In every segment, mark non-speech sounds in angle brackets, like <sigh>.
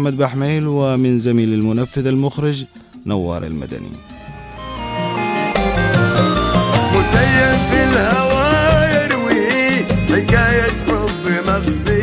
محمد بحميل ومن زميل المنفذ المخرج نوار المدني. متيم في الهوى يروي حكاية حب مخفية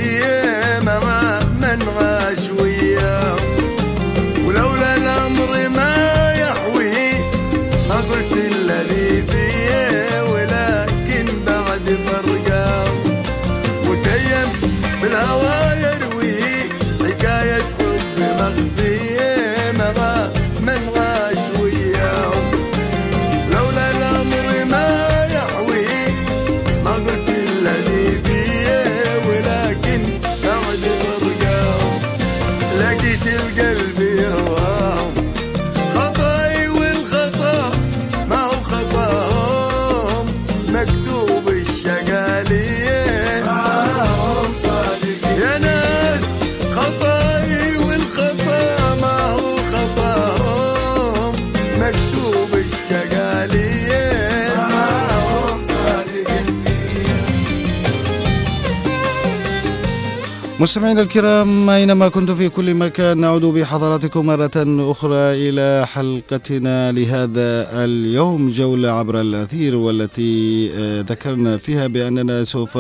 مستمعينا الكرام أينما كنتم في كل مكان نعود بحضراتكم مرة أخرى إلى حلقتنا لهذا اليوم جولة عبر الأثير والتي آه، ذكرنا فيها بأننا سوف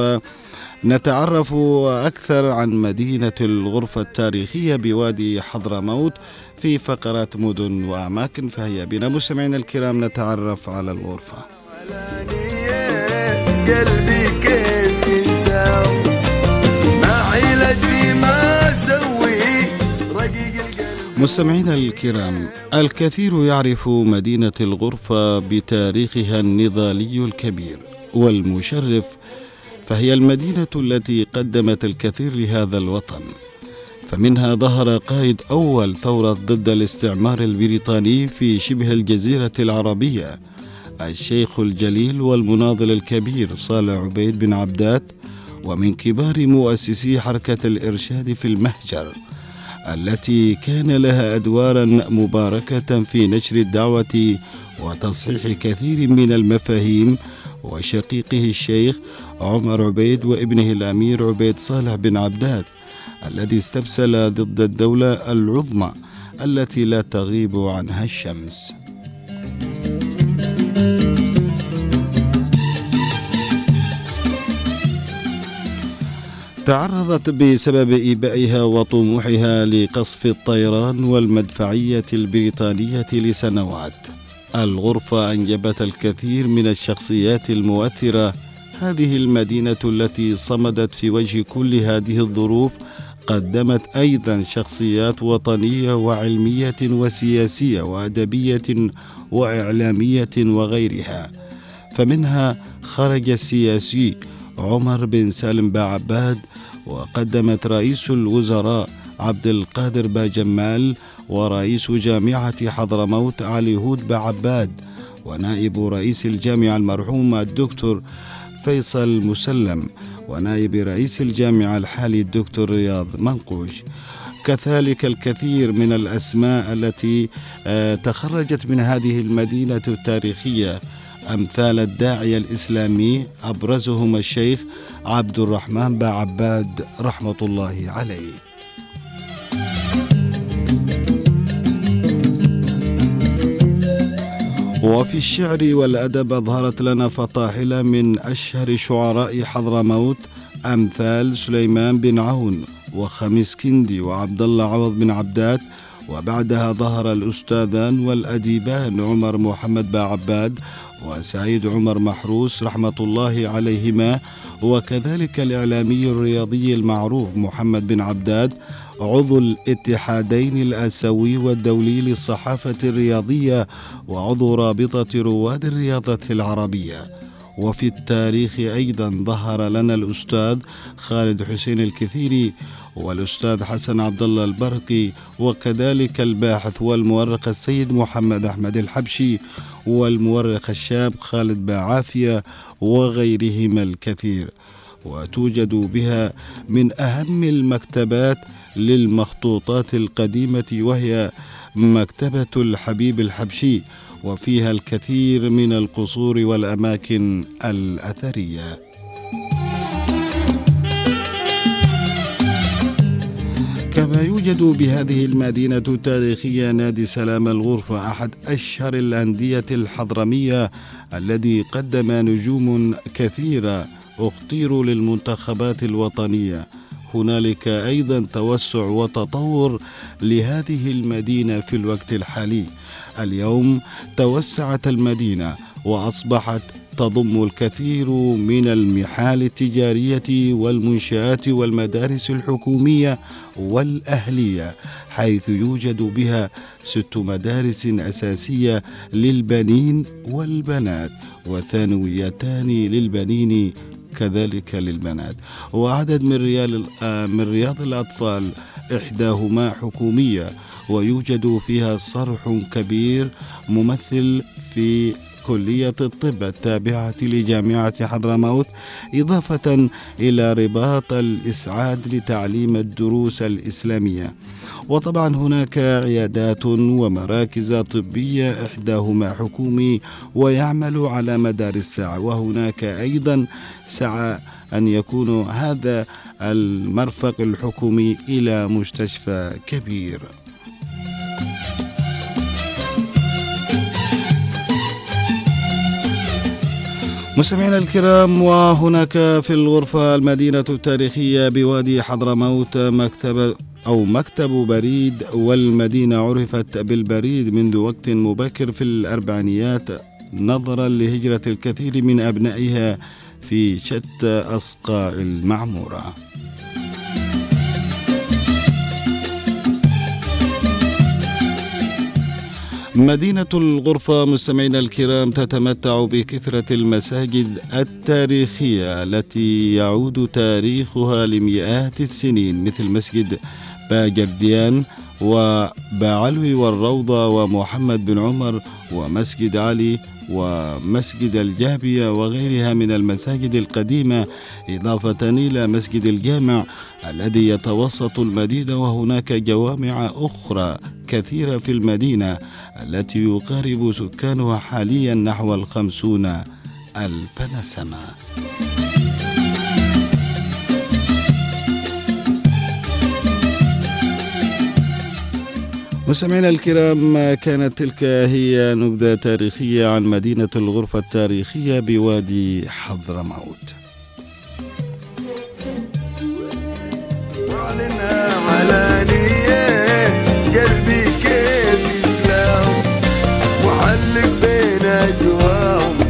نتعرف أكثر عن مدينة الغرفة التاريخية بوادي حضرموت في فقرات مدن وأماكن فهيا بنا. مستمعينا الكرام نتعرف على الغرفة. قلبي مستمعينا الكرام الكثير يعرف مدينة الغرفة بتاريخها النضالي الكبير والمشرف فهي المدينة التي قدمت الكثير لهذا الوطن. فمنها ظهر قائد أول ثورة ضد الاستعمار البريطاني في شبه الجزيرة العربية الشيخ الجليل والمناضل الكبير صالح عبيد بن عبدات ومن كبار مؤسسي حركة الإرشاد في المهجر. التي كان لها أدوارا مباركة في نشر الدعوة وتصحيح كثير من المفاهيم وشقيقه الشيخ عمر عبيد وابنه الأمير عبيد صالح بن عبدات الذي استبسل ضد الدولة العظمى التي لا تغيب عنها الشمس. تعرضت بسبب إيبائها وطموحها لقصف الطيران والمدفعية البريطانية لسنوات. الغرفة أنجبت الكثير من الشخصيات المؤثرة. هذه المدينة التي صمدت في وجه كل هذه الظروف قدمت أيضا شخصيات وطنية وعلمية وسياسية وأدبية وإعلامية وغيرها. فمنها خرج السياسي عمر بن سالم باعباد وقدمت رئيس الوزراء عبد القادر باجمال ورئيس جامعة حضرموت علي هود بعباد ونائب رئيس الجامعة المرحوم الدكتور فيصل مسلم ونائب رئيس الجامعة الحالي الدكتور رياض منقوش. كذلك الكثير من الأسماء التي آه، تخرجت من هذه المدينة التاريخية. أمثال الداعية الإسلامي أبرزهم الشيخ عبد الرحمن باعباد رحمة الله عليه. وفي الشعر والأدب أظهرت لنا فطاحلة من أشهر شعراء حضرموت أمثال سليمان بن عون وخميس كندي وعبد الله عوض بن عبدات وبعدها ظهر الأستاذان والأديبان عمر محمد باعباد وسعيد عمر محروس رحمة الله عليهما وكذلك الإعلامي الرياضي المعروف محمد بن عبداد عضو الاتحادين الآسيوي والدولي للصحافة الرياضية وعضو رابطة رواد الرياضة العربية. وفي التاريخ أيضا ظهر لنا الأستاذ خالد حسين الكثيري والأستاذ حسن عبد الله البرقي وكذلك الباحث والمؤرخ السيد محمد أحمد الحبشي والمؤرخ الشاب خالد باعافية وغيرهما الكثير وتوجد بها من أهم المكتبات للمخطوطات القديمة وهي مكتبة الحبيب الحبشي وفيها الكثير من القصور والأماكن الأثرية. يوجد بهذه المدينة التاريخية نادي سلام الغرفة أحد أشهر الأندية الحضرمية الذي قدم نجوم كثيرة اختيروا للمنتخبات الوطنية. هنالك أيضا توسع وتطور لهذه المدينة في الوقت الحالي. اليوم توسعت المدينة وأصبحت تضم الكثير من المحال التجارية والمنشآت والمدارس الحكومية والأهلية حيث يوجد بها ست مدارس أساسية للبنين والبنات وثانويتان للبنين كذلك للبنات. وعدد من ريال من رياض الأطفال إحداهما حكومية ويوجد فيها صرح كبير ممثل في كلية الطب التابعة لجامعة حضرموت إضافة إلى رباط الإسعاد لتعليم الدروس الإسلامية. وطبعا هناك عيادات ومراكز طبية إحداهما حكومي ويعمل على مدار الساعة. وهناك أيضا سعى أن يكون هذا المرفق الحكومي إلى مستشفى كبير. مستمعينا الكرام وهناك في الغرفة المدينة التاريخية بوادي حضرموت مكتب أو مكتب بريد والمدينة عرفت بالبريد منذ وقت مبكر في الأربعينيات نظرا لهجرة الكثير من أبنائها في شتى أصقاع المعمورة. مدينة الغرفة مستمعينا الكرام تتمتع بكثرة المساجد التاريخية التي يعود تاريخها لمئات السنين مثل مسجد باجرديان وباعلوي والروضة ومحمد بن عمر ومسجد علي ومسجد الجابية وغيرها من المساجد القديمة إضافة إلى مسجد الجامع الذي يتوسط المدينة وهناك جوامع أخرى كثيرة في المدينة. التي يقارب سكانها حاليا نحو الخمسون ألف نسمة. مستمعينا الكرام كانت تلك هي نبذة تاريخية عن مدينة الغرفة التاريخية بوادي حضرموت. على نية قلبي معلق بين أجواهم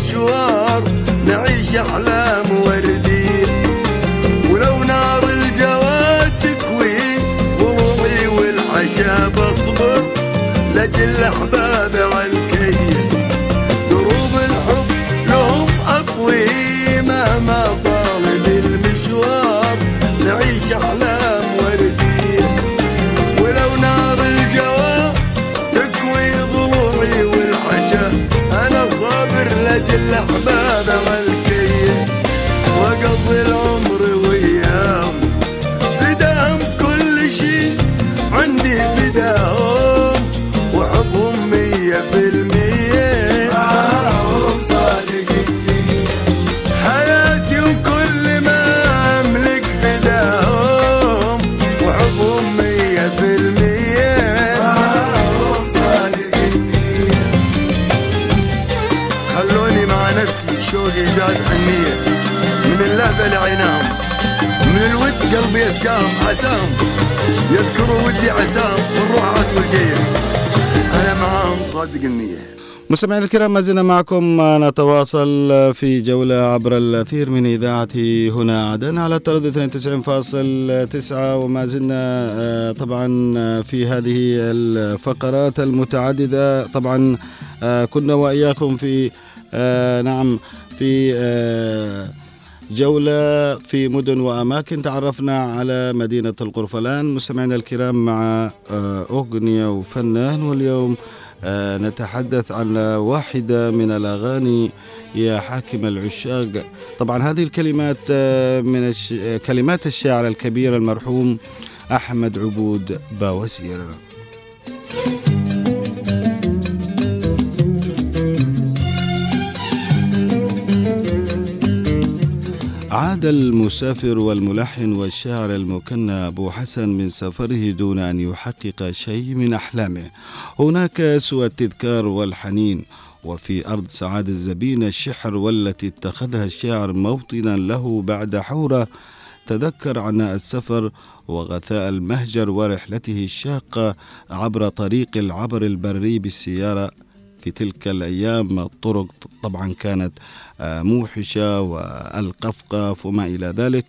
المشوار نعيش أحلام وردين ولو نار الجواد تكوي ضلوعي والعشا بصبر. لجل أحباب لعيناهم من الود قلبي يسقاهم عساهم يذكروا ودي عساهم في الروحات والجية أنا معاهم صادق النية. مستمعينا الكرام ما زلنا معكم. نتواصل في جولة عبر الأثير من إذاعة هنا. عدن على التردد 92.9 وما زلنا آه، طبعا في هذه الفقرات المتعددة. طبعا آه، كنا وإياكم في آه، نعم في جولة في مدن وأماكن. تعرفنا على مدينة القرفلان. مستمعينا الكرام مع أغنية وفنان. واليوم آه، نتحدث عن واحدة من الأغاني يا حاكم العشاق. طبعا هذه الكلمات آه، من الش... كلمات الشاعر الكبير المرحوم أحمد عبود باوسير عاد المسافر والملحن والشاعر المكنى أبو حسن من سفره دون أن يحقق شيء من أحلامه. هناك سوى التذكار والحنين وفي أرض سعاد الزبين الشحر والتي اتخذها الشاعر موطنا له بعد حورة تذكر عناء السفر وغثاء المهجر ورحلته الشاقة عبر طريق العبر البري بالسيارة في تلك الأيام الطرق طبعا كانت آه، موحشة والقفقف وما إلى ذلك.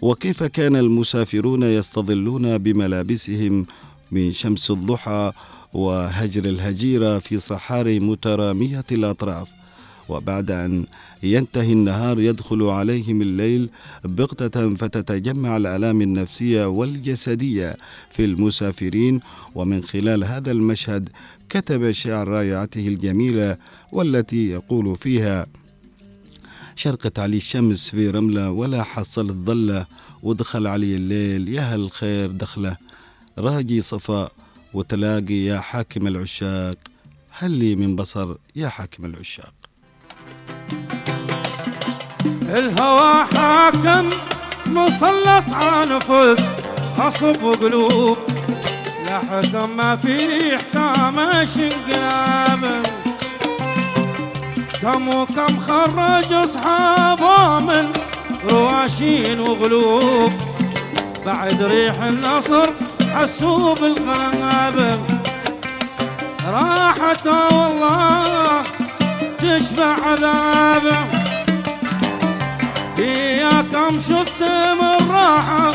وكيف كان المسافرون يستظلون بملابسهم من شمس الضحى وهجر الهجيرة في صحاري مترامية الأطراف؟ وبعد أن ينتهي النهار يدخل عليهم الليل بغتة فتتجمع الآلام النفسية والجسدية في المسافرين. ومن خلال هذا المشهد كتب شعر رائعته الجميلة والتي يقول فيها شرقت علي الشمس في رملة ولا حصلت ظلة ودخل علي الليل يا هالخير دخلة. راجي صفاء وتلاقي يا حاكم العشاق. هل لي من بصر يا حاكم العشاق. الهوى حاكم مسلط على نفوس خصب وقلوب حكم ما في إحكام شنقلاب. كم وكم خرج أصحابه من رواشين وغلوب. بعد ريح النصر حسوا بالغلاب راحته والله تشبع عذابه فيها كم شفت من راحة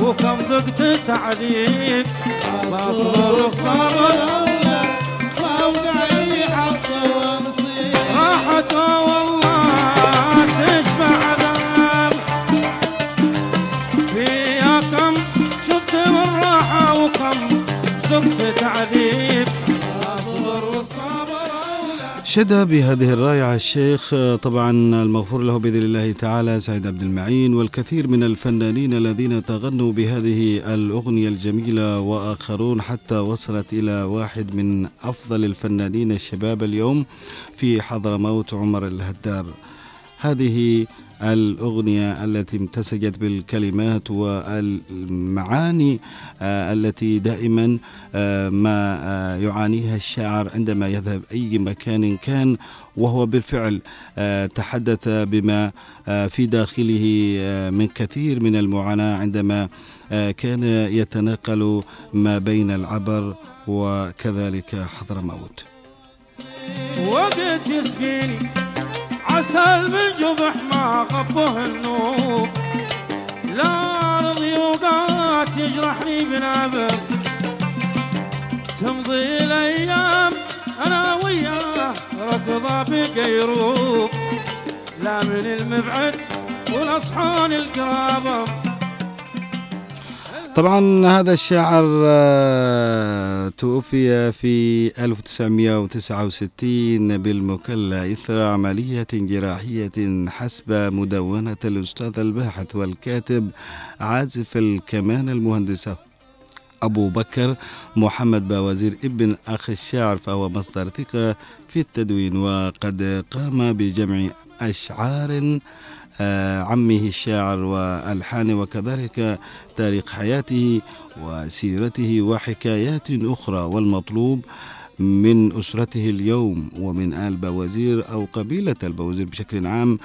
وكم ذقت تعذيب. بصبر الصبر راحته والله تشبع عذاب فيها كم شفت من راحة وكم ذقت تعذيب. شد بهذه الرائعة الشيخ طبعا المغفور له بإذن الله تعالى سعيد عبد المعين والكثير من الفنانين الذين تغنوا بهذه الأغنية الجميلة وآخرون حتى وصلت إلى واحد من أفضل الفنانين الشباب اليوم في حضرموت عمر الهدار. هذه الأغنية التي امتزجت بالكلمات والمعاني آه، التي دائما آه، ما آه، يعانيها الشاعر عندما يذهب أي مكان كان وهو بالفعل تحدث بما في داخله من كثير من المعاناة عندما كان يتناقل ما بين العبر وكذلك حضرموت وقت يسقيني عسل من جبح ما غبه النوب لا رضي وقات يجرحني بنابه تمضي الأيام أنا وياه ركضة بقيروب لا من المبعد ولا صحون القرابه طبعا هذا الشاعر آه، توفي في 1969 بالمكلا إثر عملية جراحية حسب مدونة الأستاذ الباحث والكاتب عازف الكمان المهندسة أبو بكر محمد باوزير ابن أخ الشاعر فهو مصدر ثقة في التدوين وقد قام بجمع أشعار عمه الشاعر والحانه وكذلك تاريخ حياته وسيرته وحكايات أخرى. والمطلوب من أسرته اليوم ومن آل بوزير أو قبيلة البوزير بشكل عام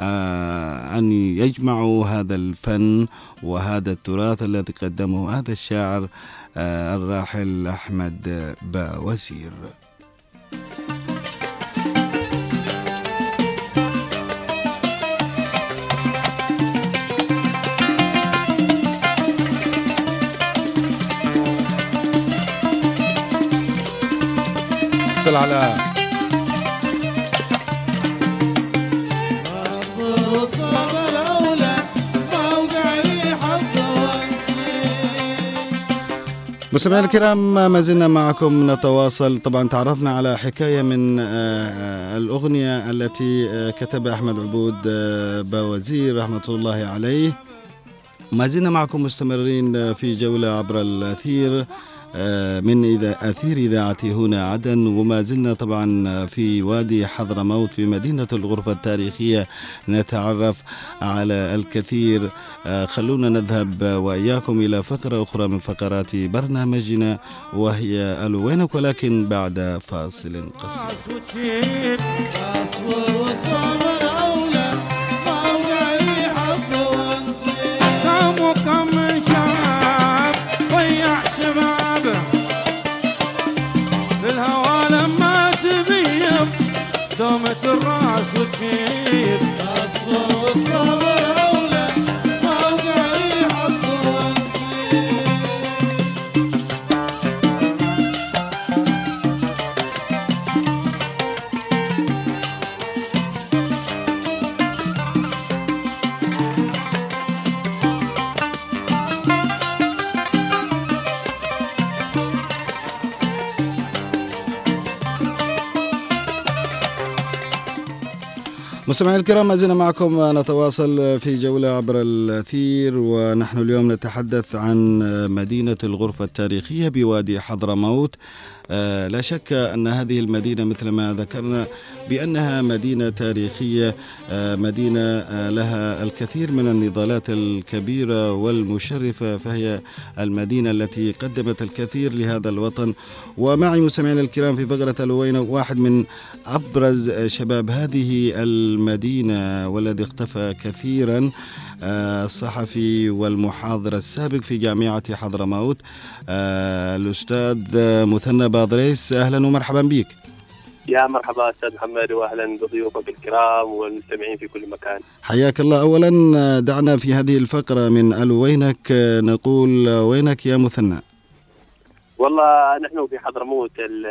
آه، أن يجمعوا هذا الفن وهذا التراث الذي قدمه هذا الشاعر آه، الراحل أحمد باوزير على مستمعينا الكرام ما زلنا معكم نتواصل. طبعا تعرفنا على حكاية من آه، الأغنية التي آه، كتبها أحمد عبود آه، باوزير رحمة الله عليه. ما زلنا معكم مستمرين في جولة عبر الأثير. من إذا أثير إذاعتي هنا عدن وما زلنا طبعا في وادي حضرموت في مدينة الغرفة التاريخية نتعرف على الكثير. آه، خلونا نذهب وإياكم إلى فقرة أخرى من فقرات برنامجنا وهي ألوينك ولكن بعد فاصل قصير. مستمعينا الكرام ما زلنا معكم نتواصل في جولة عبر الأثير ونحن اليوم نتحدث عن مدينة الغرفة التاريخية بوادي حضرموت. آه، لا شك أن هذه المدينة مثل ما ذكرنا بأنها مدينة تاريخية آه، مدينة آه، لها الكثير من النضالات الكبيرة والمشرفة فهي المدينة التي قدمت الكثير لهذا الوطن. ومعي مستمعينا الكرام في فقرة الوين واحد من أبرز شباب هذه المدينة والذي اختفى كثيرا آه، الصحفي والمحاضر السابق في جامعة حضرموت الأستاذ مثنى باضريس أهلا ومرحبا بك. يا مرحبا أستاذ محمد واهلا بضيوفك الكرام والمستمعين في كل مكان. حياك الله أولا آه، دعنا في هذه الفقرة من ألو وينك آه، نقول آه، وينك يا مثنى والله نحن في حضرموت ال-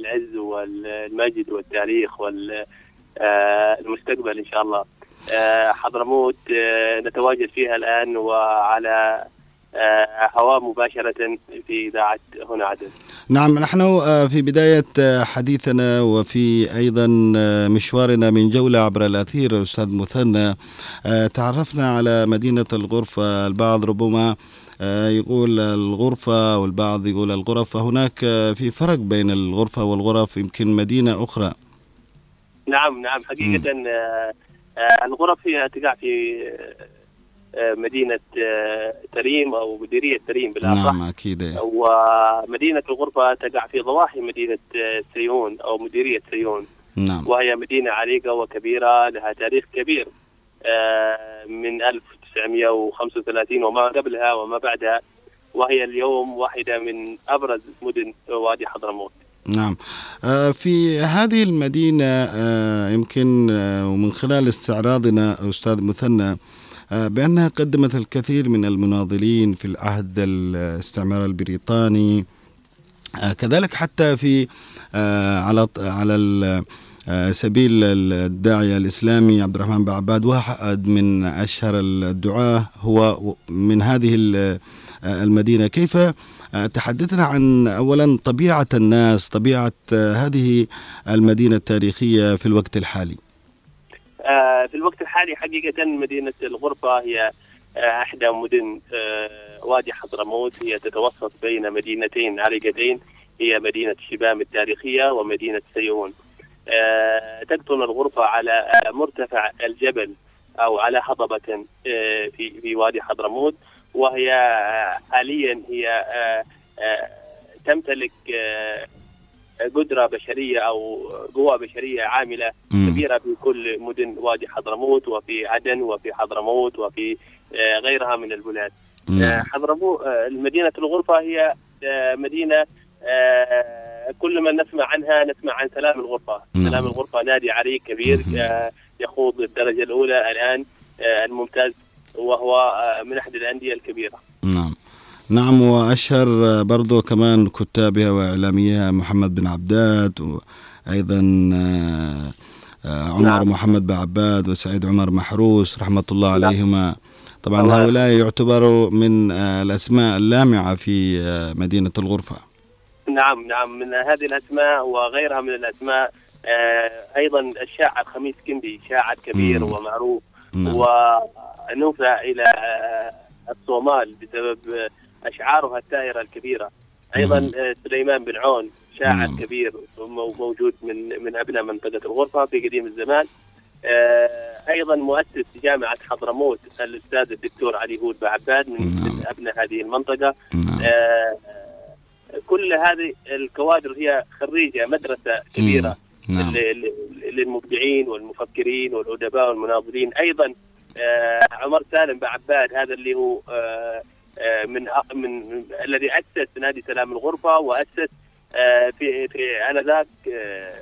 العز والمجد والتاريخ والمستقبل إن شاء الله. آه، حضرموت آه، نتواجد فيها الآن وعلى آه، هواء مباشرة في إذاعة هنا عدن. نعم نحن آه، في بداية آه، حديثنا وفي أيضا آه، مشوارنا من جولة عبر الأثير أستاذ مثنى. آه، تعرفنا على مدينة الغرفة. البعض ربما آه، يقول الغرفة والبعض يقول الغرف. فهناك آه، في فرق بين الغرفة والغرف يمكن مدينة أخرى. نعم نعم حقيقة آه، آه، الغرف هي تقع في آه، مدينة آه، تريم أو مديرية تريم بالأصح. نعم أكيد. إيه. ومدينة الغرفة تقع في ضواحي مدينة آه، سيون أو مديرية سيون. نعم. وهي مدينة عريقة وكبيرة لها تاريخ كبير آه، من 1935 وما قبلها وما بعدها. وهي اليوم واحدة من أبرز مدن وادي حضرموت. نعم. في هذه المدينة يمكن ومن خلال استعراضنا أستاذ مثنى بأنها قدمت الكثير من المناضلين في العهد الاستعمار البريطاني. آه، كذلك حتى في آه، على على آه، سبيل الداعية الإسلامي عبد الرحمن بعباد واحد من أشهر الدعاة هو من هذه ال- آه، المدينة. كيف آه، تحدثنا عن أولا طبيعة الناس طبيعة آه، هذه المدينة التاريخية في الوقت الحالي؟ آه، في الوقت الحالي حقيقة مدينة الغرفة هي آه، إحدى مدن آه، وادي حضرموت. هي تتوسط بين مدينتين عريقتين هي مدينة شبام التاريخية ومدينة سيئون آه، تقطن الغرفة على آه، مرتفع الجبل أو على هضبة آه، في في وادي حضرموت. وهي آه، حاليا هي آه، آه، تمتلك آه، قدرة بشرية أو قوة بشرية عاملة. كبيرة في كل مدن وادي حضرموت وفي عدن وفي حضرموت وفي آه، غيرها من البلاد. نعم حضرموت مدينة الغرفة هي آه، مدينة آه، كل ما نسمع عنها نسمع عن سلام الغرفة،. سلام الغرفة نادي عريق كبير. آه، يخوض الدرجة الأولى الآن آه، الممتاز وهو آه، من أحد الأندية الكبيرة. نعم نعم وأشهر برضو كمان كتابها وإعلاميها محمد بن عبدات وأيضا آه، عمر نعم. محمد بن عباد وسعيد عمر محروس رحمة الله نعم. عليهما طبعا الله هؤلاء يعتبروا من آه، الأسماء اللامعة في آه، مدينة الغرفة نعم نعم من هذه الأسماء وغيرها من الأسماء آه، أيضا الشاعر خميس كندي شاعر كبير مم. ومعروف نعم ونفى إلى آه، الصومال بسبب أشعارها الثائرة الكبيرة. أيضا. آه، سليمان بن عون شاعر. كبير مو- موجود من من أبناء منطقة الغرفة في قديم الزمان. آه، أيضا مؤسس جامعة حضرموت الأستاذ الدكتور علي هود بعباد من, نعم. من أبناء هذه المنطقة. نعم. آه، كل هذه الكوادر هي خريجة مدرسة كبيرة نعم. للمبدعين والمفكرين والأدباء والمناضلين. أيضا عمر سالم بعباد هذا اللي هو من أ- من من- الذي اسس نادي سلام الغرفه واسس آه، في في آنذاك آه،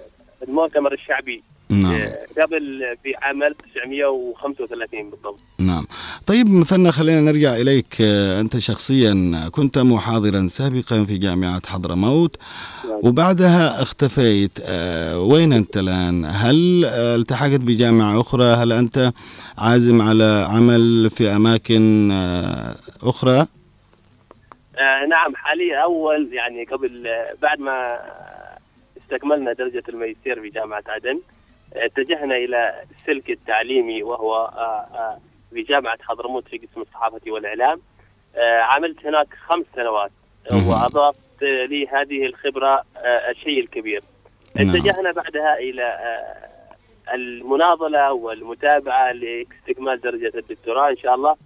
المؤتمر الشعبي. نعم. آه، قبل في عام 1935 بالضبط. نعم. طيب مثلنا خلينا نرجع إليك. آه، أنت شخصيا كنت محاضرا سابقا في جامعة حضرموت وبعدها اختفيت. آه، وين أنت الآن؟ هل التحقت بجامعة أخرى؟ هل أنت عازم على عمل في أماكن أخرى؟ آه نعم حاليا أول يعني قبل بعد ما استكملنا درجة الماجستير في جامعة عدن اتجهنا إلى السلك التعليمي وهو آه، آه، في جامعة حضرموت في قسم الصحافه والإعلام. آه، عملت هناك خمس سنوات. واضافت لي هذه الخبرة الشيء الكبير. نعم. اتجهنا بعدها إلى المناضله والمتابعة لاستكمال درجة الدكتوراه إن شاء الله.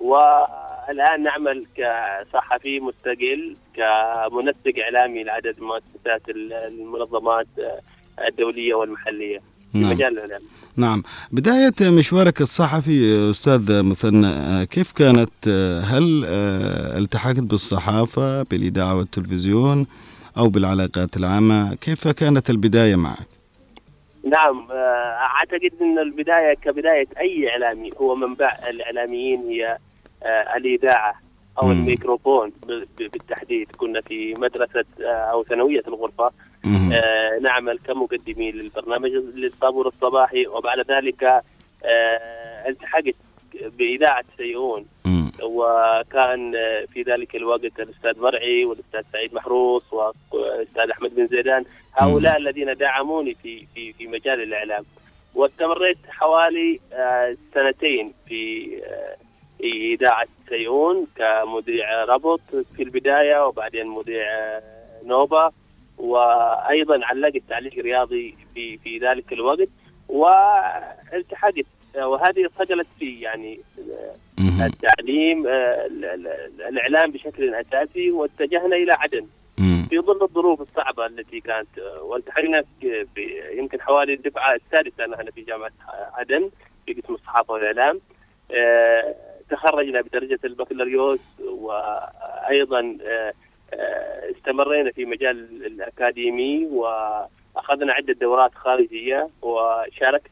والآن نعمل كصحفي مستقل كمنسق إعلامي لعدد مؤسسات المنظمات الدولية والمحلية. في نعم مجال الإعلام. نعم بداية مشوارك الصحفي أستاذ مثنى كيف كانت هل آه، التحقت بالصحافة بالإذاعة والتلفزيون أو بالعلاقات العامة كيف كانت البداية معك نعم آه، أعتقد إن البداية كبداية أي إعلامي هو منبع الإعلاميين هي آه، الإذاعة أو مم. الميكروفون بالتحديد كنا في مدرسة أو ثانوية الغرفة مهم. آه، نعمل كمقدمين للبرنامج للطابور الصباحي وبعد ذلك آه، التحقت بإذاعة سيئون. مم. وكان آه، في ذلك الوقت الأستاذ مرعي والأستاذ سعيد محروس والأستاذ أحمد بن زيدان هؤلاء الذين دعموني في في في مجال الإعلام. واستمريت حوالي آه، سنتين في إذاعة سيئون كمذيع ربط في البداية وبعدين مذيع نوبة. وأيضا علقت تعليق رياضي في في ذلك الوقت والتحقت وهذه صقلت في يعني. التعليم آه، ال- ال- الإعلام بشكل أساسي واتجهنا إلى عدن. في ظل الظروف الصعبة التي كانت آه، والتحقنا يمكن حوالي الدفعة السادسة نحن في جامعة عدن في قسم الصحافة والإعلام آه، تخرجنا بدرجة البكالوريوس وأيضا استمرينا في مجال الأكاديمي وأخذنا عدة دورات خارجية وشاركت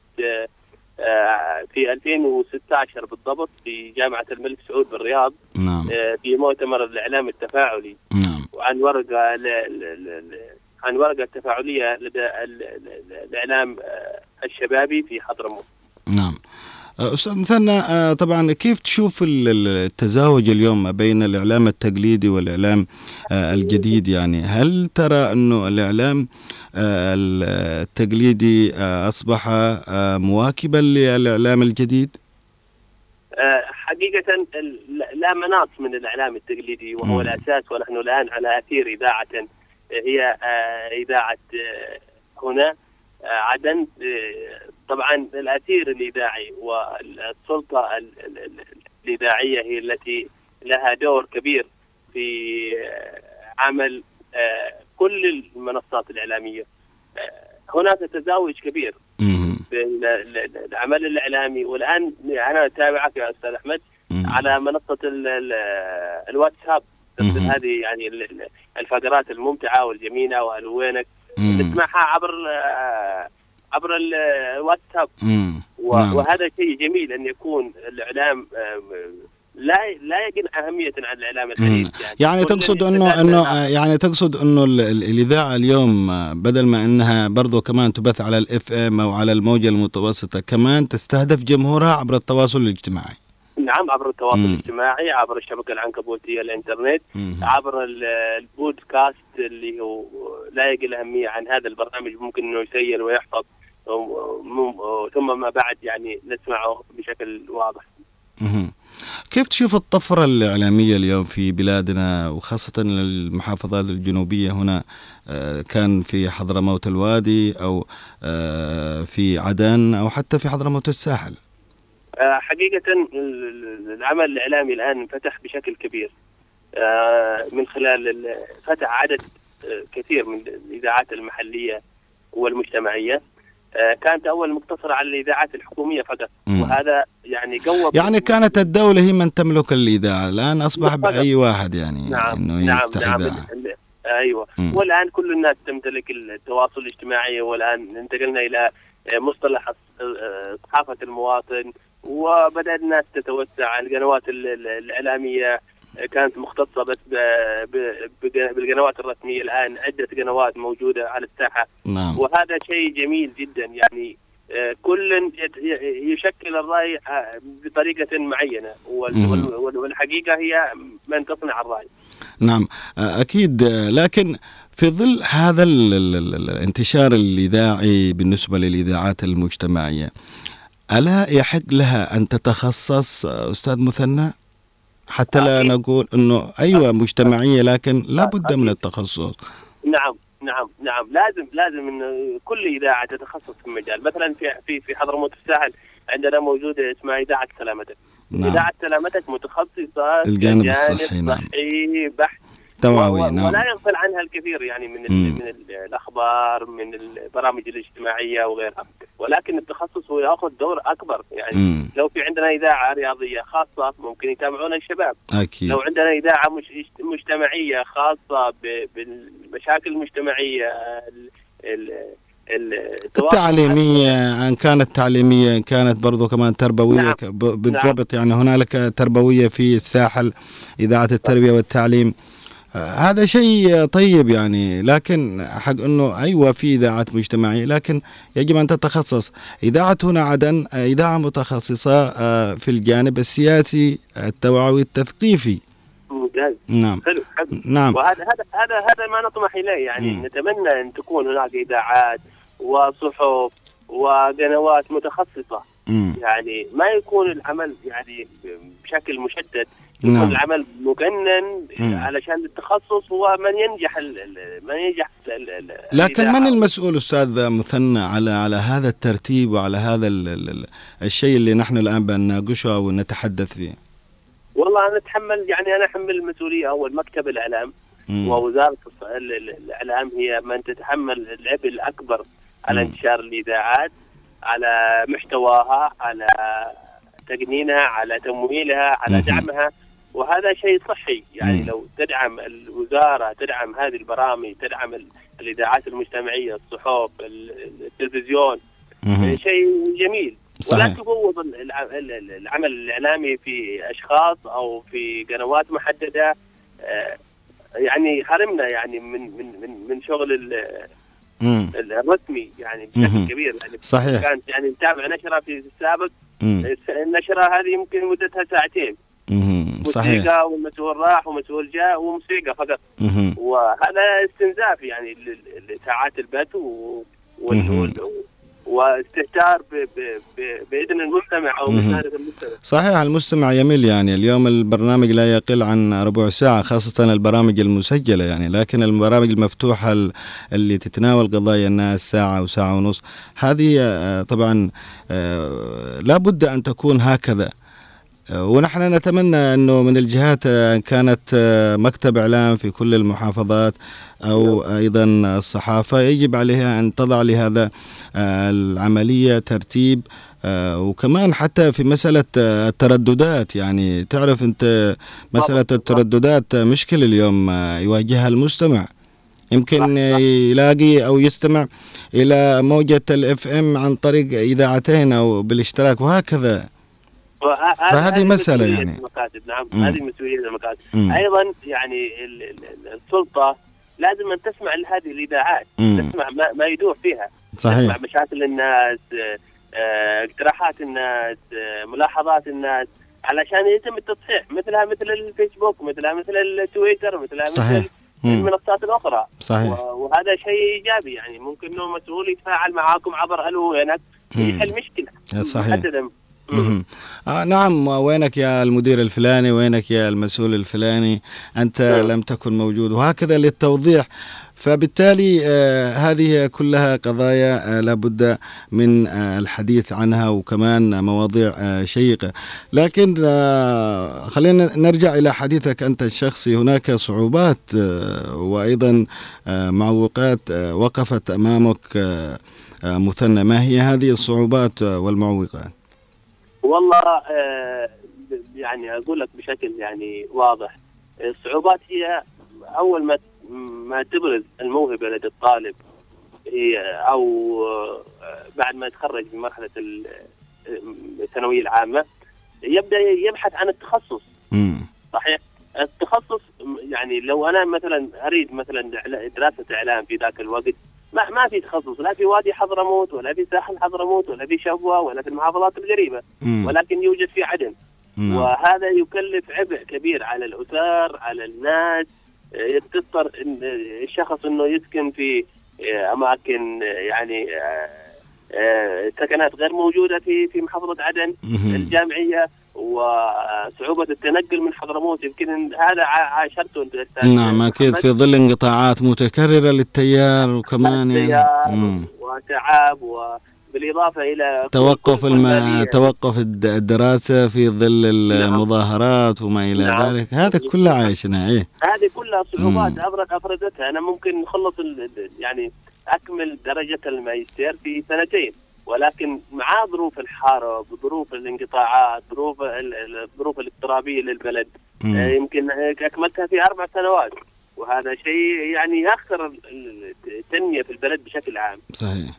آه، في 2016 بالضبط في جامعة الملك سعود بالرياض نعم. آه، في مؤتمر الإعلام التفاعلي. نعم. وعن ورقة ل... ل... ل... ل- عن ورقة تفاعلية لدى ال... ال... ال- الإعلام آه، الشبابي في حضرموت. نعم. أستاذ مثنى آه، طبعا كيف تشوف ال- ال- التزاوج اليوم ما بين الإعلام التقليدي والإعلام آه، الجديد يعني هل ترى أنه الإعلام آه، ال- التقليدي آه، آه، مواكبا للإعلام الجديد؟ آه، حقيقة ال- لا مناص من الإعلام التقليدي وهو مم. الأساس ونحن الآن على أثير إذاعة آه، هي آه، إذاعة آه، هنا آه، عدن آه، طبعا الأثير الاذاعي والسلطة ال- ال- ال- الاذاعيه هي التي لها دور كبير في عمل آه، كل المنصات الإعلامية آه، هناك تزاوج كبير. بين ال- ال- العمل الإعلامي والآن أنا أتابعك يا أستاذ أحمد مم. على ال الواتساب. هذه يعني ال- ال- الفقرات الممتعة والجميلة والوينك مم. نسمعها عبر آه، عبر ال- الواتساب. نعم. وهذا شيء جميل أن يكون الإعلام لا لا يقل أهمية عن الإعلام الحديث. يعني, يعني تقصد انه انه يعني تقصد إنه ال- ال- الإذاعة اليوم آه، بدل ما إنها برضو كمان تبث على ال FM أو على الموجة المتوسطة كمان تستهدف جمهورها عبر التواصل الاجتماعي. نعم عبر التواصل مم. الاجتماعي عبر الشبكة العنكبوتية الإنترنت مم. عبر ال- البودكاست اللي هو لا يقل أهمية عن هذا البرنامج ممكن إنه يسير ويحفظ. ثم ما بعد يعني نسمعه بشكل واضح. كيف تشوف الطفرة الإعلامية اليوم في بلادنا وخاصة المحافظات الجنوبية هنا؟ آه، كان في حضرموت الوادي أو آه، في عدن أو حتى في حضرموت الساحل. آه، حقيقة ال- ال- العمل الإعلامي الآن انفتح بشكل كبير. من خلال ال- فتح عدد كثير من الإذاعات المحلية والمجتمعية. كانت أول مقتصرة على الإذاعات الحكومية فقط. وهذا يعني قوى يعني كانت الدولة هي من تملك الإذاعة الآن أصبح بالضبط. بأي واحد يعني نعم إنه نعم يفتح نعم إذاعة ال- أيوه مم. والآن كل الناس تمتلك التواصل الاجتماعي والآن انتقلنا إلى مصطلح صحافه المواطن وبدا الناس تتوسع القنوات ال- ال- الإعلامية كانت مختصة بس بالقنوات الرسمية الآن عدة قنوات موجودة على الساحة. نعم. وهذا شيء جميل جدا يعني آه، كل يشكل الرأي آه، بطريقة معينة. والحقيقة هي من تصنع الرأي. نعم. آه، أكيد آه، لكن في ظل هذا ال- ال- ال- الانتشار الإذاعي بالنسبة للإذاعات المجتمعية ألا يحق لها أن تتخصص أستاذ مثنى؟ حتى لا. نقول أنه أيوة مجتمعية لكن لا بد من. التخصص نعم نعم نعم لازم لازم إن كل إذاعة تتخصص في مجال مثلا في في في حضرموت الساحل عندنا موجوده اسمها إذاعة سلامتك نعم إذاعة سلامتك متخصصة الجانب الصحي، نعم. صحي بحت توعوي و- نعم. ولا يغفل عنها الكثير يعني من ال. من ال الأخبار من البرامج الاجتماعية وغيرها. ولكن التخصص هو ياخذ دور أكبر. يعني مم. لو في عندنا إذاعة رياضية خاصة ممكن يتابعونها الشباب. أكيد. لو عندنا إذاعة مش مجتمعية خاصة ب- بالمشاكل المجتمعية ال- ال- التعليمية إن كانت تعليمية إن كانت برضو كمان تربوية نعم. بالضبط. يعني هنالك تربوية في الساحل إذاعة التربية والتعليم. هذا شيء طيب يعني لكن حق إنه أيوه في إذاعات مجتمعية لكن يجب أن تتخصص. إذاعة هنا عدن آه، إذاعة متخصصة آه، في الجانب السياسي التوعوي التثقيفي. ممتاز. نعم. حلو حلو. نعم. وهذا هذا هذا هذا ما نطمح إليه يعني. مم. نتمنى أن تكون هناك إذاعات وصحف وقنوات متخصصة. مم. يعني ما يكون العمل يعني بشكل مشدد. نعم العمل مقنن مم. علشان التخصص هو من ينجح ال- ال- من ينجح ال- ال- لكن من. المسؤول أستاذ مثنى على على هذا الترتيب وعلى هذا ال ال الشيء اللي نحن الآن بنناقشه أو نتحدث فيه والله أنا اتحمل يعني أنا أحمل المسؤولية اول مكتب الإعلام مم. ووزارة الإعلام هي من تتحمل العبء الأكبر على مم. انتشار الإذاعات على محتواها على تقنينها على تمويلها على. دعمها وهذا شيء صحي يعني مم. لو تدعم الوزارة تدعم هذه البرامج تدعم ال- الإذاعات المجتمعية الصحف ال- التلفزيون. شيء جميل ولا صحيح ال- ال- العمل الإعلامي في أشخاص أو في قنوات محددة آه، يعني حرمنا يعني من من من من شغل ال- مم. ال- الرسمي يعني. بشكل كبير يعني صحيح كانت يعني نتابع نشرة في السابق مم. النشرة هذه يمكن مدتها ساعتين مهم. صحيح. موسيقى والمسؤول راح ومسؤول جاء وموسيقى فقط. وهذا استنزاف يعني لساعات البث و- وال- واستهتار ب- ب- ب- بإذن المستمع أو. مشاهده المستمع. صحيح المستمع يمل يعني. اليوم البرنامج لا يقل عن ربع ساعة خاصة البرامج المسجلة يعني. لكن البرامج المفتوحة ال- اللي تتناول قضايا الناس ساعة أو ساعة ونص هذه آه، طبعا آه، لا بد أن تكون هكذا. ونحن نتمنى أنه من الجهات آه، كانت آه، مكتب إعلام في كل المحافظات أو أيضا الصحافة يجب عليها أن تضع لهذا آه، العملية ترتيب وكمان حتى في مسألة الترددات يعني تعرف أنت مسألة. الترددات مشكلة اليوم يواجهها المستمع يمكن. يلاقي أو يستمع إلى موجة الاف ام عن طريق إذاعتين أو بالاشتراك وهكذا وه- فهذه هذه مسألة يعني. المكاتب نعم مم. هذه مسؤولية المكاتب مم. أيضا يعني ال- ال- السلطة لازم أن تسمع لهذه الإذاعات مم. تسمع ما, ما يدور فيها صحيح تسمع مشاكل الناس آه، اقتراحات الناس آه، ملاحظات الناس علشان يتم التصحيح مثلها مثل الفيسبوك مثلها مثل التويتر مثلها صحيح. مثل. المنصات الأخرى صحيح وهذا شيء إيجابي يعني ممكن إنه مسؤول يتفاعل معاكم عبر ألو وينك مم. يحل مشكلة صحيح. آه نعم وينك يا المدير الفلاني؟ وينك يا المسؤول الفلاني؟ أنت نعم. لم تكن موجود وهكذا للتوضيح. فبالتالي آه هذه كلها قضايا آه لابد من آه الحديث عنها وكمان مواضيع آه شيقة. لكن آه خلينا نرجع إلى حديثك أنت الشخصي. هناك صعوبات آه وأيضا آه معوقات آه وقفت أمامك آه آه مثنى. ما هي هذه الصعوبات آه والمعوقات؟ والله آه، يعني أقول لك بشكل يعني واضح. الصعوبات هي أول ما ما تبرز الموهبة لدى الطالب هي أو آه، بعد ما يتخرج من مرحلة ال- الثانوية العامة يبدأ يبحث عن التخصص. مم. صحيح؟ التخصص يعني لو أنا مثلا أريد مثلا دراسة إعلام في ذاك الوقت ما ما في تخصص لا في وادي حضرموت ولا في ساحل حضرموت ولا في شبوه ولا في المحافظات القريبة مم. ولكن يوجد في عدن نعم. وهذا يكلف عبء كبير على الأسر على الناس آه، تضطر إن الشخص إنه يسكن في آه، أماكن آه، يعني آه، آه، سكنات غير موجودة في في محافظة عدن مهم. الجامعية وصعوبة التنقل من حضرموت يمكن هذا عاشرته أنت نعم محمد. في ظل انقطاعات متكررة للتيار وكمان يعني. وتعب وبالاضافه إلى توقف الم... توقف الد- الدراسة في ظل المظاهرات وما إلى نعم. ذلك. هذا كله عايشنا إيه. هذه كلها صعوبات افرزتها أنا ممكن نخلص ال- يعني أكمل درجة الماجستير في سنتين. ولكن مع ظروف الحرب ظروف الانقطاعات ظروف ال- ال- الظروف الاضطرابية للبلد آه،. يمكن أكملتها في أربع سنوات وهذا شيء يعني ال- التنمية في البلد بشكل عام صحيح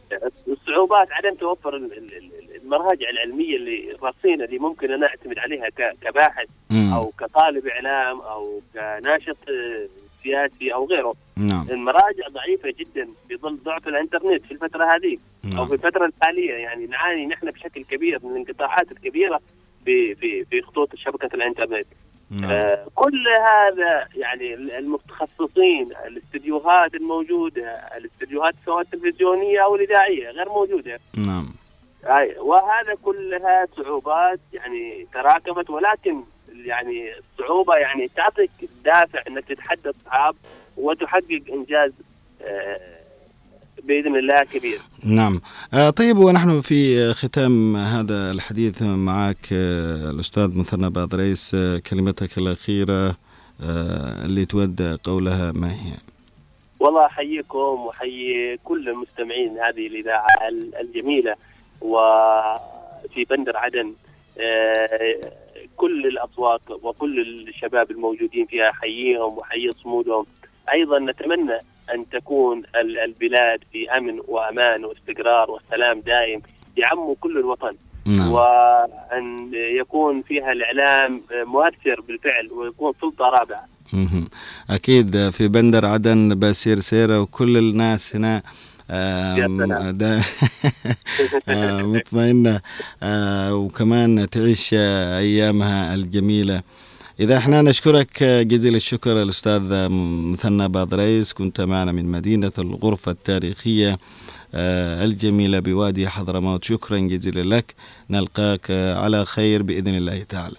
الصعوبات عدم توفر ال- ال- ال- المراجع العلمية اللي الرصينة اللي ممكن أنا أعتمد عليها كباحث مم. أو كطالب إعلام أو كناشط آه، سياسي أو غيره. نعم. المراجع ضعيفة جدا في ظل ضعف الإنترنت في الفترة هذه. أو نعم في الفترة الحالية. يعني نعاني نحن بشكل كبير من الانقطاعات الكبيرة في في في خطوط شبكة الإنترنت. نعم. آه كل هذا يعني المتخصصين الاستديوهات الموجودة الاستديوهات سواء التلفزيونيه أو الإذاعية غير موجودة. نعم. أي وهذا كلها صعوبات يعني تراكمت. ولكن يعني الصعوبة يعني تعطيك دافع إنك تتحدى الصعاب وتحقق إنجاز آه، بإذن الله كبير. نعم آه طيب ونحن في ختام هذا الحديث معك آه الأستاذ مثنى بادريس كلمتك الأخيرة آه اللي تود قولها ما هي والله أحييكم وأحيي كل المستمعين هذه الإذاعة ال- الجميلة وفي بندر عدن كل الاصوات وكل الشباب الموجودين فيها احييهم واحيي صمودهم. أيضا نتمنى أن تكون ال- البلاد في أمن وأمان واستقرار وسلام دائم يعم كل الوطن. نعم. وأن يكون فيها الإعلام مؤثر بالفعل ويكون سلطة رابعة. أكيد في بندر عدن بسير سيرة وكل الناس هنا آه، يا سلام. دا <laughs> آه، مطمئنة. آه، وكمان تعيش أيامها الجميلة. إذا إحنا نشكرك جزيل الشكر الأستاذ مثنى بادريس كنت معنا من مدينة الغرفة التاريخية الجميلة بوادي حضرموت. شكرا جزيلا لك. نلقاك على خير بإذن الله تعالى.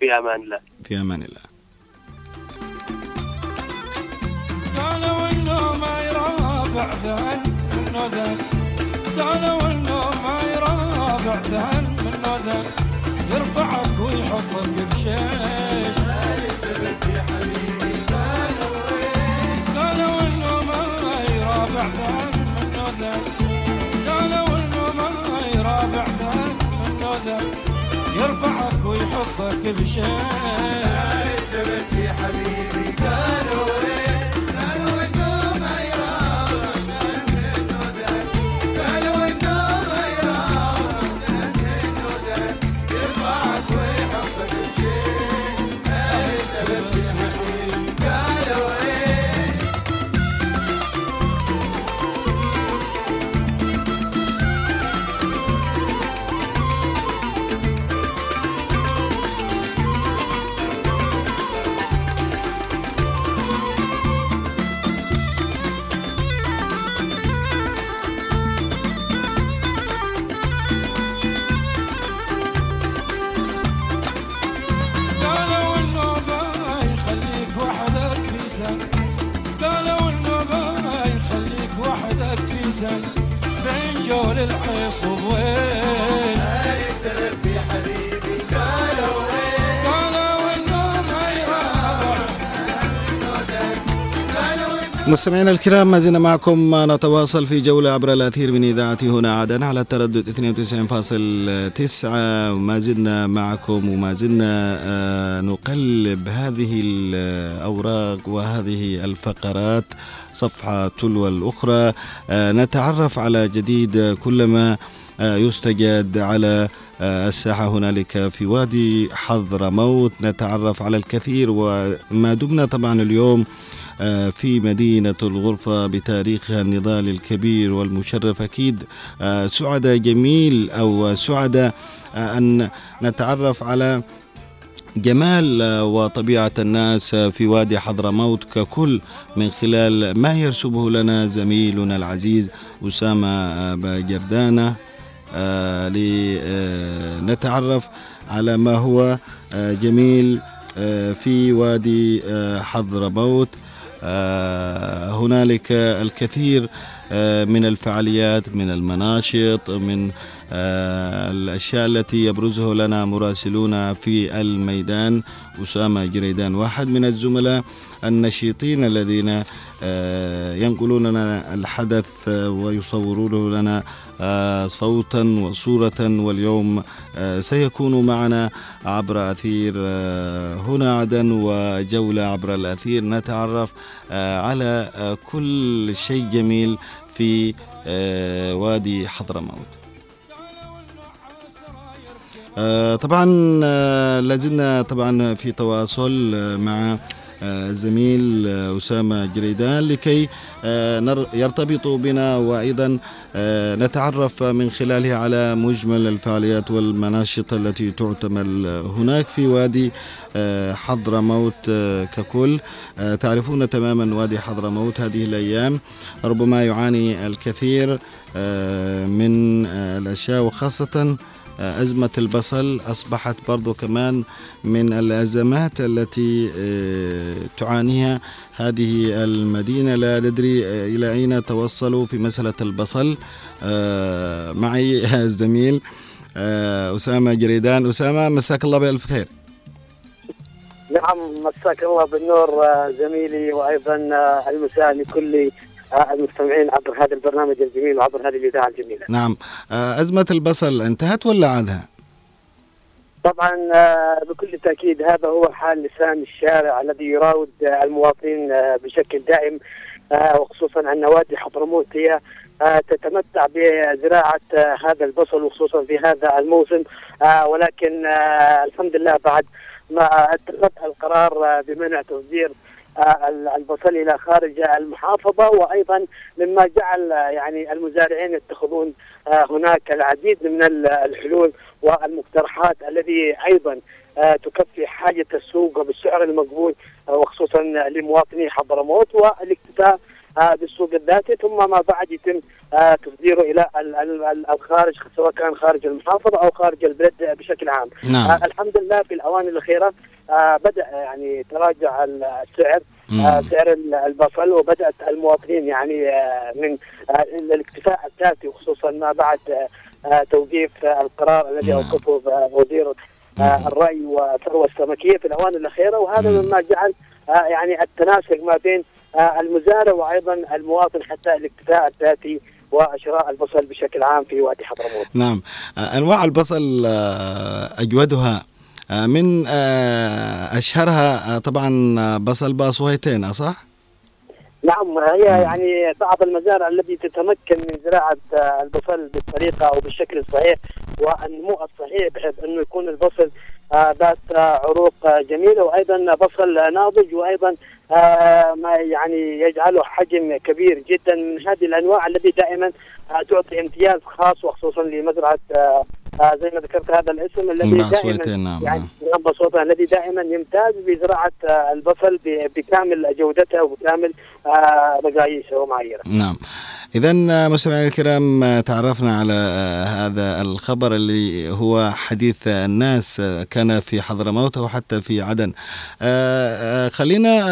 في أمان الله. في أمان الله. يرافع من نذن ما يرافع ذهن من نذن يرفعك ويحطك بشيش يسبك يا حبيبي ما يرافع ذهن من نذن ما يرافع ذهن يرفعك ويحطك بشيش مستمعينا الكرام ما زلنا معكم. نتواصل في جولة عبر الأثير من إذاعة هنا عدن على التردد 92.9 وما زلنا معكم وما زلنا آه، نقلب هذه الأوراق وهذه الفقرات صفحة تلو الأخرى. آه، نتعرف على جديد كلما آه، يستجد على الساحة هنالك في وادي حضرموت. نتعرف على الكثير وما دمنا طبعا اليوم في مدينة الغرفة بتاريخها النضال الكبير والمشرف أكيد. آه، سعداء جميل أو سعداء آه، أن نتعرف على جمال آه، وطبيعة الناس آه، في وادي حضرموت ككل من خلال ما يرسمه لنا زميلنا العزيز أسامة آه، باجردانة آه، لنتعرف على ما هو آه، جميل آه، في وادي آه، حضرموت. آه، هنالك الكثير آه، من الفعاليات من المناشط من آه، الأشياء التي يبرزه لنا مراسلون في الميدان. أسامة جريدان واحد من الزملاء النشيطين الذين آه، ينقلون لنا الحدث آه، ويصورونه لنا آه، صوتا وصورة واليوم آه، سيكون معنا عبر أثير آه، هنا عدن وجولة عبر الأثير. نتعرف آه، على آه، كل شيء جميل في آه، وادي حضرموت. آه، طبعا آه، لازلنا طبعا في تواصل آه، مع زميل آه، أسامة جريدان لكي آه، يرتبط بنا. وأيضا آه، نتعرف من خلاله على مجمل الفعاليات والمناشط التي تعتمل هناك في وادي آه، حضرموت ككل. تعرفون تماما وادي حضرموت هذه الأيام. ربما يعاني الكثير من الأشياء وخاصة أزمة البصل أصبحت برضو كمان من الأزمات التي آه، تعانيها هذه المدينة. لا ندري آه، إلى أين توصلوا في مسألة البصل. آه، معي <laughs> الزميل آه، أسامة جريدان. أسامة مساك الله بألف خير. نعم مساك الله بالنور آه، زميلي وأيضا آه، المساء لكل آه، المستمعين عبر هذا البرنامج الجميل وعبر هذه الإذاعة الجميلة. نعم آه، أزمة البصل انتهت ولا عادها؟ طبعا آه، بكل تأكيد هذا هو حال لسان الشارع الذي يراود آه، المواطنين بشكل دائم وخصوصا ان وادي حضرموت هي تتمتع بزراعة آه، هذا البصل وخصوصا في هذا الموسم ولكن الحمد لله بعد ما أتخذ القرار بمنع تصدير البصل إلى خارج المحافظة وأيضا مما جعل آه، يعني المزارعين يتخذون آه، هناك العديد من ال- الحلول والمقترحات الذي أيضا آه، تكفي حاجة السوق وبالسعر المقبول آه، وخصوصا لمواطني حضرموت والاكتفاء آه، بالسوق الذاتي ثم ما بعد يتم آه، تصديره إلى ال- ال- ال- الخارج سواء كان خارج المحافظة أو خارج البلد بشكل عام. نعم آه، الحمد لله في الأوان الأخيرة آه، بدأ يعني تراجع ال- السعر آه،. سعر ال- البصل وبدأت المواطنين يعني آه، من آه، الاكتفاء الذاتي وخصوصا ما بعد توقيف القرار الذي نعم. أوقفه وزير. الري والثروة السمكية في الأوان الأخيرة وهذا مم. مما جعل يعني التناسق ما بين المزارع وأيضا المواطن حتى الاكتفاء الذاتي وشراء البصل بشكل عام في وادي حضرموت. نعم أنواع البصل أجودها آه، من آه، أشهرها آه، طبعا آه، بصل باصويتين صح؟ نعم هي يعني بعض المزارع التي تتمكن من زراعة آه، البصل بالطريقة أو بالشكل الصحيح والنمو الصحيح بحيث أنه يكون البصل آه، ذات آه، عروق آه، جميلة وأيضا بصل آه، ناضج وأيضا آه، ما يعني يجعله حجم كبير جدا من هذه الأنواع التي دائما آه، تعطي امتياز خاص وخصوصا لمزرعة آه، آه، زي ما ذكرت هذا الاسم الذي باصويتين، دائما نعم، يعني نعم. نعم بصوته الذي دائما يمتاز بزراعة آه، البصل بكامل جودته وبكامل آه، مقاييسه ومعاييره. نعم إذا مستمعينا الكرام آه، تعرفنا على آه، هذا الخبر اللي هو حديث الناس آه، كان في حضرموت وحتى في عدن آه، آه، خلينا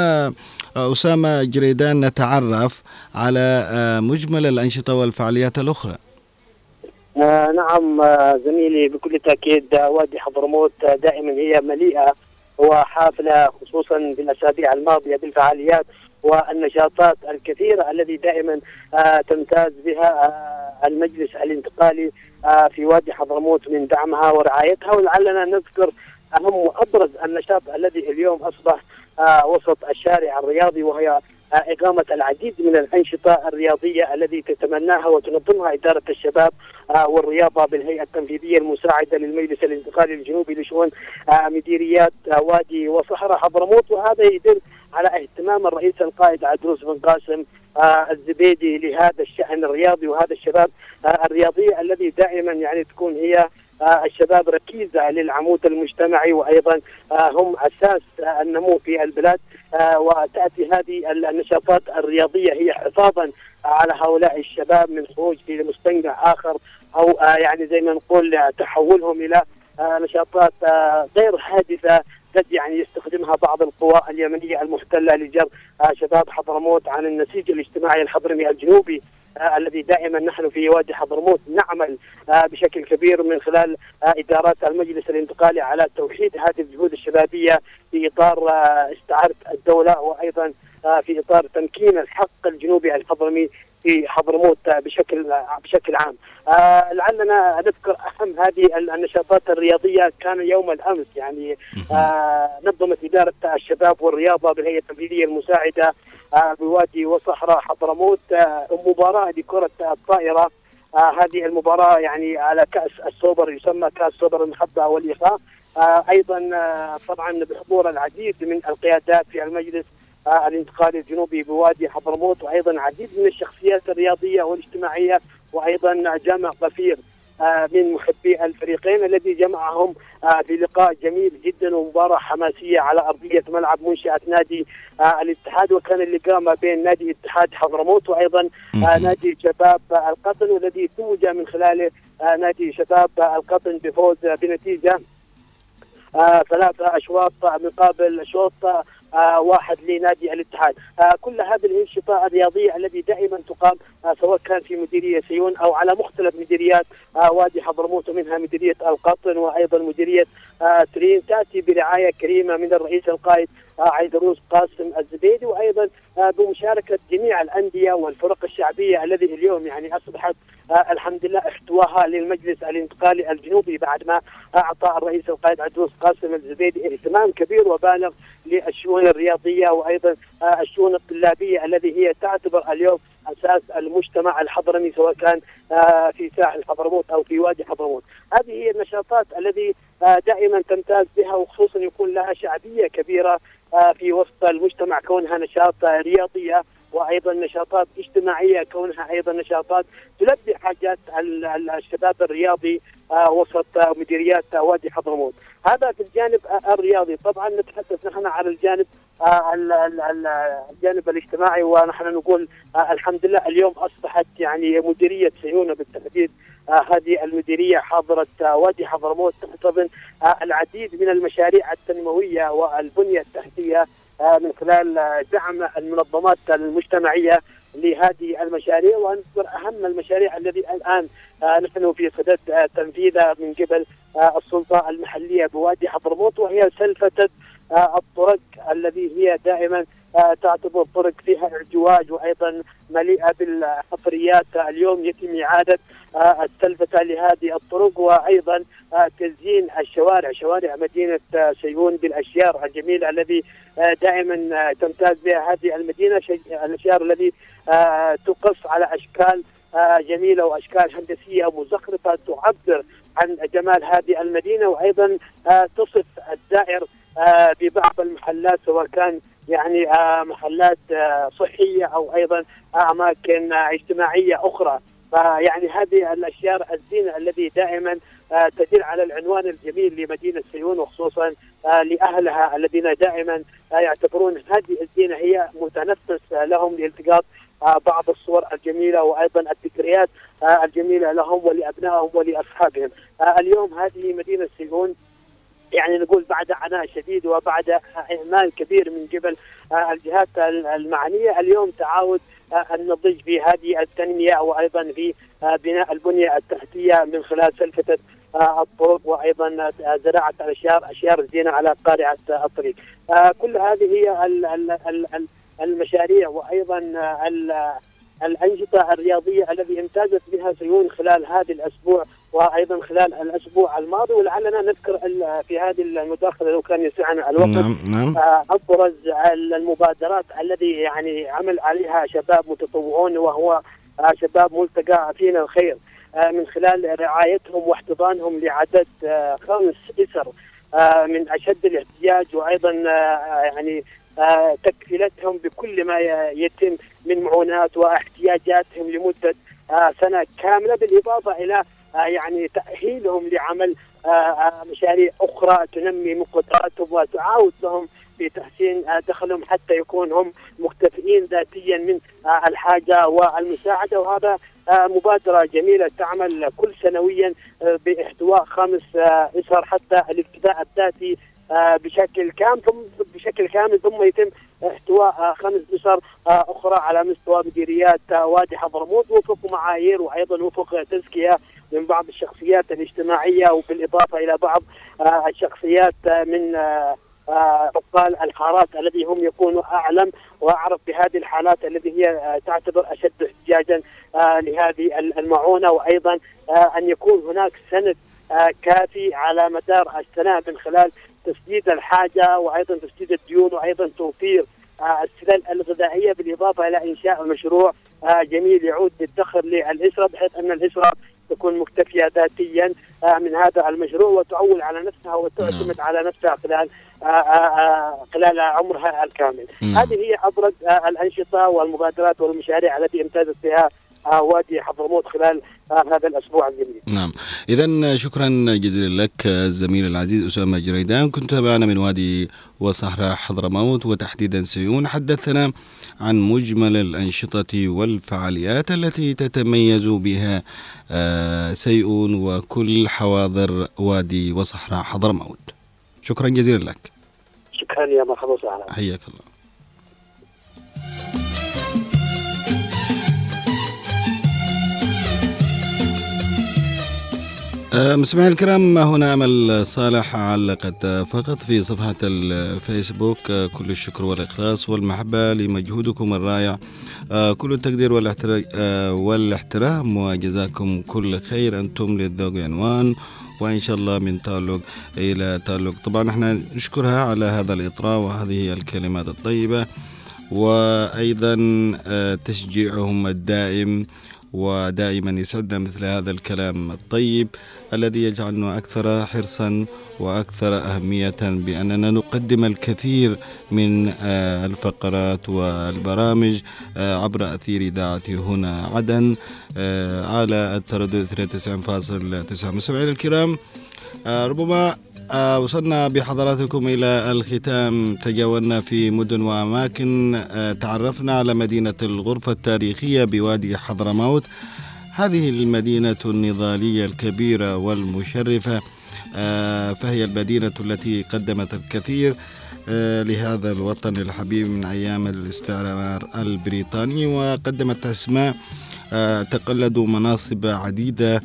آه، أسامة جريدان نتعرف على آه، مجمل الأنشطة والفعاليات الأخرى آه نعم آه زميلي بكل تأكيد آه وادي حضرموت دائما هي مليئة وحافلة خصوصا بالأسابيع الماضية بالفعاليات والنشاطات الكثيرة التي دائما تمتاز بها المجلس الانتقالي في وادي حضرموت من دعمها ورعايتها. ولعلنا نذكر أهم وأبرز النشاط الذي اليوم أصبح آه وسط الشارع الرياضي وهي إقامة العديد من الأنشطة الرياضية التي تتمناها وتنظمها إدارة الشباب آه، والرياضة بالهيئة التنفيذية المساعدة للمجلس الانتقالي الجنوبي لشؤون آه، مديريات آه، وادي وصحراء حضرموت. وهذا يدل على اهتمام الرئيس القائد عدروس بن قاسم الزبيدي لهذا الشأن الرياضي وهذا الشباب الرياضي الذي دائما يعني تكون هي الشباب ركيزة للعمود المجتمعي وأيضا آه، هم أساس آه، النمو في البلاد آه، وتأتي هذه النشاطات الرياضية هي حفاظا على هؤلاء الشباب من خروج في مستنقع أو آه، يعني زي ما نقول آه، تحولهم آه، نشاطات آه، غير حادثة قد يعني يستخدمها بعض القوى اليمنية المحتلة لجر آه، شباب حضرموت عن النسيج الاجتماعي الحضرمي الجنوبي. آه، الذي دائما نحن في وادي حضرموت نعمل آه، بشكل كبير من خلال آه، إدارات المجلس الانتقالي على توحيد هذه الجهود الشبابية في إطار آه، استعاره الدولة وأيضا آه، في إطار تمكين الحق الجنوبي الحضرمي في حضرموت آه، بشكل آه، بشكل عام. آه، لعلنا نذكر أهم هذه النشاطات الرياضية كان يوم الأمس يعني آه، نظمت إدارة الشباب والرياضة بالهيئه التنفيذيه المساعدة آه، بوادي وصحراء حضرموت. آه، مباراة لكرة الطائرة. آه، هذه المباراة يعني على كأس السوبر يسمى كأس سوبر المحبه والإخاء. آه، أيضا آه، طبعا بحضور العديد من القيادات في المجلس آه، الانتقالي الجنوبي بوادي حضرموت وأيضا العديد من الشخصيات الرياضية والاجتماعية وأيضا جمع غفير آه، من محبي الفريقين الذي جمعهم آه، في لقاء جميل جدا ومباراة حماسية على أرضية ملعب منشأة نادي آه، الاتحاد. وكان اللقاء ما بين نادي اتحاد حضرموت وأيضا آه، نادي شباب آه، القطن والذي توج من خلاله آه، نادي شباب آه، القطن بفوز آه، بنتيجة آه، ثلاثة أشواط مقابل شوط آه، واحد لنادي الاتحاد. آه، كل هذه الانشطة الرياضية التي دائما تقام آه، سواء كان في مديرية سيون أو على مختلف مديريات آه، وادي حضرموت ومنها مديرية القطن وأيضا مديرية آه، ترين تأتي برعاية كريمة من الرئيس القائد آه، عيدروس قاسم الزبيدي وأيضا آه، بمشاركة جميع الأندية والفرق الشعبية الذي اليوم يعني أصبحت آه، الحمد لله احتواها للمجلس الانتقالي الجنوبي بعد ما أعطى الرئيس القائد عدروس قاسم الزبيدي اهتمام كبير وبالغ للشؤون الرياضية وأيضا آه، الشؤون الطلابية الذي هي تعتبر اليوم أساس المجتمع الحضرمي سواء كان آه، في ساحل حضرموت أو في وادي حضرموت. هذه هي النشاطات التي آه، دائما تمتاز بها وخصوصا يكون لها شعبية كبيرة آه، في وسط المجتمع كونها نشاط رياضية وأيضا نشاطات اجتماعية كونها أيضا نشاطات تلبي حاجات ال- ال- الشباب الرياضي آه، وسط مديريات وادي حضرموت. هذا في الجانب الرياضي، طبعا نتحدث نحن عن الجانب ال- ال- ال- الجانب الاجتماعي ونحن نقول آه، الحمد لله اليوم أصبحت يعني مديرية سيونه بالتحديد. آه، هذه المديرية حاضره آه، وادي حضرموت تحتضن آه، العديد من المشاريع التنموية والبنية التحتية آه، من خلال آه، دعم المنظمات المجتمعية لهذه المشاريع. ونذكر أهم المشاريع الذي الآن آه، نحن في صدد آه، تنفيذها من قبل آه، السلطة المحلية بوادي حضرموت وهي سلفته آه، الطرق الذي هي دائما آه، تعتبر طرق فيها اعجواج وأيضا مليئة بالحفريات. اليوم يتم إعادة آه، السلفة لهذه الطرق وأيضا آه، تزيين الشوارع شوارع مدينة آه، سيئون بالأشجار الجميله الذي آه، دائما آه، تمتاز بها هذه المدينة. شي- الأشجار الذي آه، تقص على أشكال آه، جميلة وأشكال هندسية. مزخرفه تعبر عن جمال هذه المدينة وأيضا آه، تصف الزائر آه، ببعض المحلات سواء كان يعني آه، محلات آه، صحية أو أيضا أماكن آه، اجتماعية أخرى فيعني هذه الأشياء الزينة الذي دائما آه، تدل على العنوان الجميل لمدينة سيون وخصوصا آه، لأهلها الذين دائما آه، يعتبرون هذه الزينة هي متنفس آه، لهم لالتقاط آه، بعض الصور الجميلة وأيضا الذكريات آه، الجميلة لهم ولأبنائهم ولأصحابهم. آه، اليوم هذه مدينة سيئون يعني نقول بعد عناء شديد وبعد إهمال كبير من قبل آه، الجهات المعنية اليوم تعاود آه، النضج في هذه التنمية وأيضا في آه، بناء البنية التحتية من خلال سلفة آه، الطرق وأيضا آه، زراعة الاشجار اشجار الزينة على قارعة آه، الطريق. آه، كل هذه هي ال- ال- ال- ال- المشاريع وأيضا آه، ال- الأنشطة الرياضية الذي امتازت بها سيون خلال هذا الأسبوع وأيضا خلال الأسبوع الماضي ولعلنا نذكر في هذه المداخلة لو كان يسعنا الوقت نعم نعم. آه، أبرز المبادرات الذي يعني عمل عليها شباب متطوعون وهو آه، شباب ملتقى فينا الخير آه، من خلال رعايتهم واحتضانهم لعدد خمس إسر من أشد الاحتياج وأيضا يعني تكفيلتهم بكل ما يتم من معونات واحتياجاتهم لمدة سنة كاملة بالإضافة إلى يعني تأهيلهم لعمل آه، آه، مشاريع أخرى تنمي من قدراتهم وتعاود لهم في تحسين آه، دخلهم حتى يكون هم مكتفئين ذاتيا من آه، الحاجة والمساعدة. وهذا آه، مبادرة جميلة تعمل كل سنويا آه، بإحتواء خمس آه، إسر حتى الاكتفاء الذاتي آه، بشكل كامل ثم بشكل كامل ثم يتم احتواء خمس اسر آه، أخرى على مستوى مديريات آه، وادي حضرموت وفق معايير وأيضا وفق تزكية من بعض الشخصيات الاجتماعية وبالإضافة إلى بعض آه، الشخصيات من عقال الحارات الذي هم يكونوا أعلم وأعرف بهذه الحالات التي هي تعتبر أشد احتياجا لهذه المعونة. وأيضا أن يكون هناك سند كافي على مدار السنة من خلال تسديد الحاجة وأيضا تسديد الديون وأيضا توفير آه، السلال الغذائية بالإضافة إلى إنشاء مشروع آه، جميل يعود بالدخل للإسرة بحيث أن الإسرة تكون مكتفية ذاتيا آه، من هذا المشروع وتعول على نفسها وتعتمد على نفسها خلال خلال عمرها الكامل. نعم. هذه هي أبرز الأنشطة والمبادرات والمشاريع التي امتازت بها وادي حضرموت خلال هذا الأسبوع الجميل. نعم. إذا شكرا جزيلا لك الزميل العزيز أسامة جريدان. كنت معنا من وادي وصحراء حضرموت وتحديدا سيون حدثنا عن مجمل الأنشطة والفعاليات التي تتميز بها آه، سيئون وكل حواضر وادي وصحراء حضرموت شكرا جزيلا لك. شكرا يا مرحبا وسهلا. حياك الله. مستمعينا الكرام هنا أمل صالح علقت فقط في صفحة الفيسبوك. آه، كل الشكر والإخلاص والمحبة لمجهودكم الرائع. آه، كل التقدير والإحترا- آه، والإحترام وجزاكم كل خير. أنتم للذوق عنوان وإن شاء الله من تالق إلى تالق طبعا إحنا نشكرها على هذا الإطراء وهذه الكلمات الطيبة وأيضا آه، تشجيعهم الدائم ودائما يسعدنا مثل هذا الكلام الطيب الذي يجعلنا أكثر حرصا وأكثر أهمية بأننا نقدم الكثير من آه، الفقرات والبرامج آه، عبر أثير إذاعة هنا عدن آه، على التردد 92.9 مستمعينا الكرام ربما آه، وصلنا بحضراتكم إلى الختام. تجولنا في مدن وأماكن. آه، تعرفنا على مدينة الغرفة التاريخية بوادي حضرموت. هذه المدينة النضالية الكبيرة والمشرفة. آه، فهي المدينة التي قدمت الكثير لهذا الوطن الحبيب من أيام الاستعمار البريطاني وقدمت أسماء تقلدوا مناصب عديدة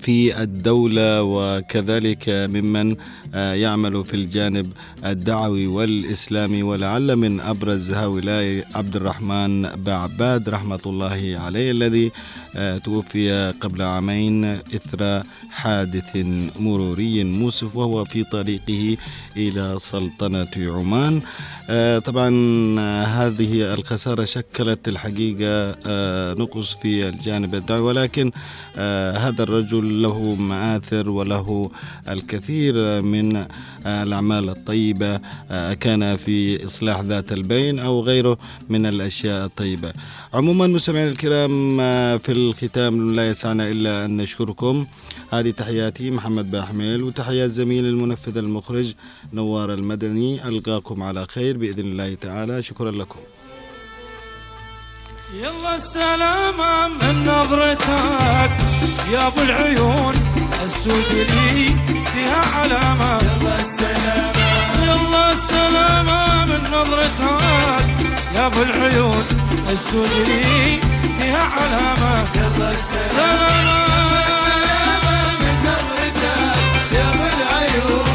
في الدولة وكذلك ممن يعمل في الجانب الدعوي والإسلامي. ولعل من أبرز هؤلاء عبد الرحمن بعباد رحمة الله عليه الذي آه، توفي قبل عامين إثر حادث مروري مؤسف وهو في طريقه إلى سلطنة عمان. آه، طبعا آه، هذه الخسارة شكلت الحقيقة نقص في الجانب الدعوي. ولكن هذا الرجل له مآثر وله الكثير من آه، الأعمال الطيبة آه، كان في إصلاح ذات البين أو غيره من الأشياء الطيبة. عموما مستمعينا الكرام آه، في الختام لا يسعنا إلا أن نشكركم. هذه تحياتي محمد باحميل وتحيات زميل المنفذ المخرج نوار المدني. ألقاكم على خير بإذن الله تعالى. شكرا لكم. يلا السلامة من نظرتك يا أبو العيون. السوق لي فيها علامة. يلا السلامة يلا من نظرتك يا أبو العيون السوق لي فيها علامة. يلا السلامة سلامة من نظرتك يا أبو العيون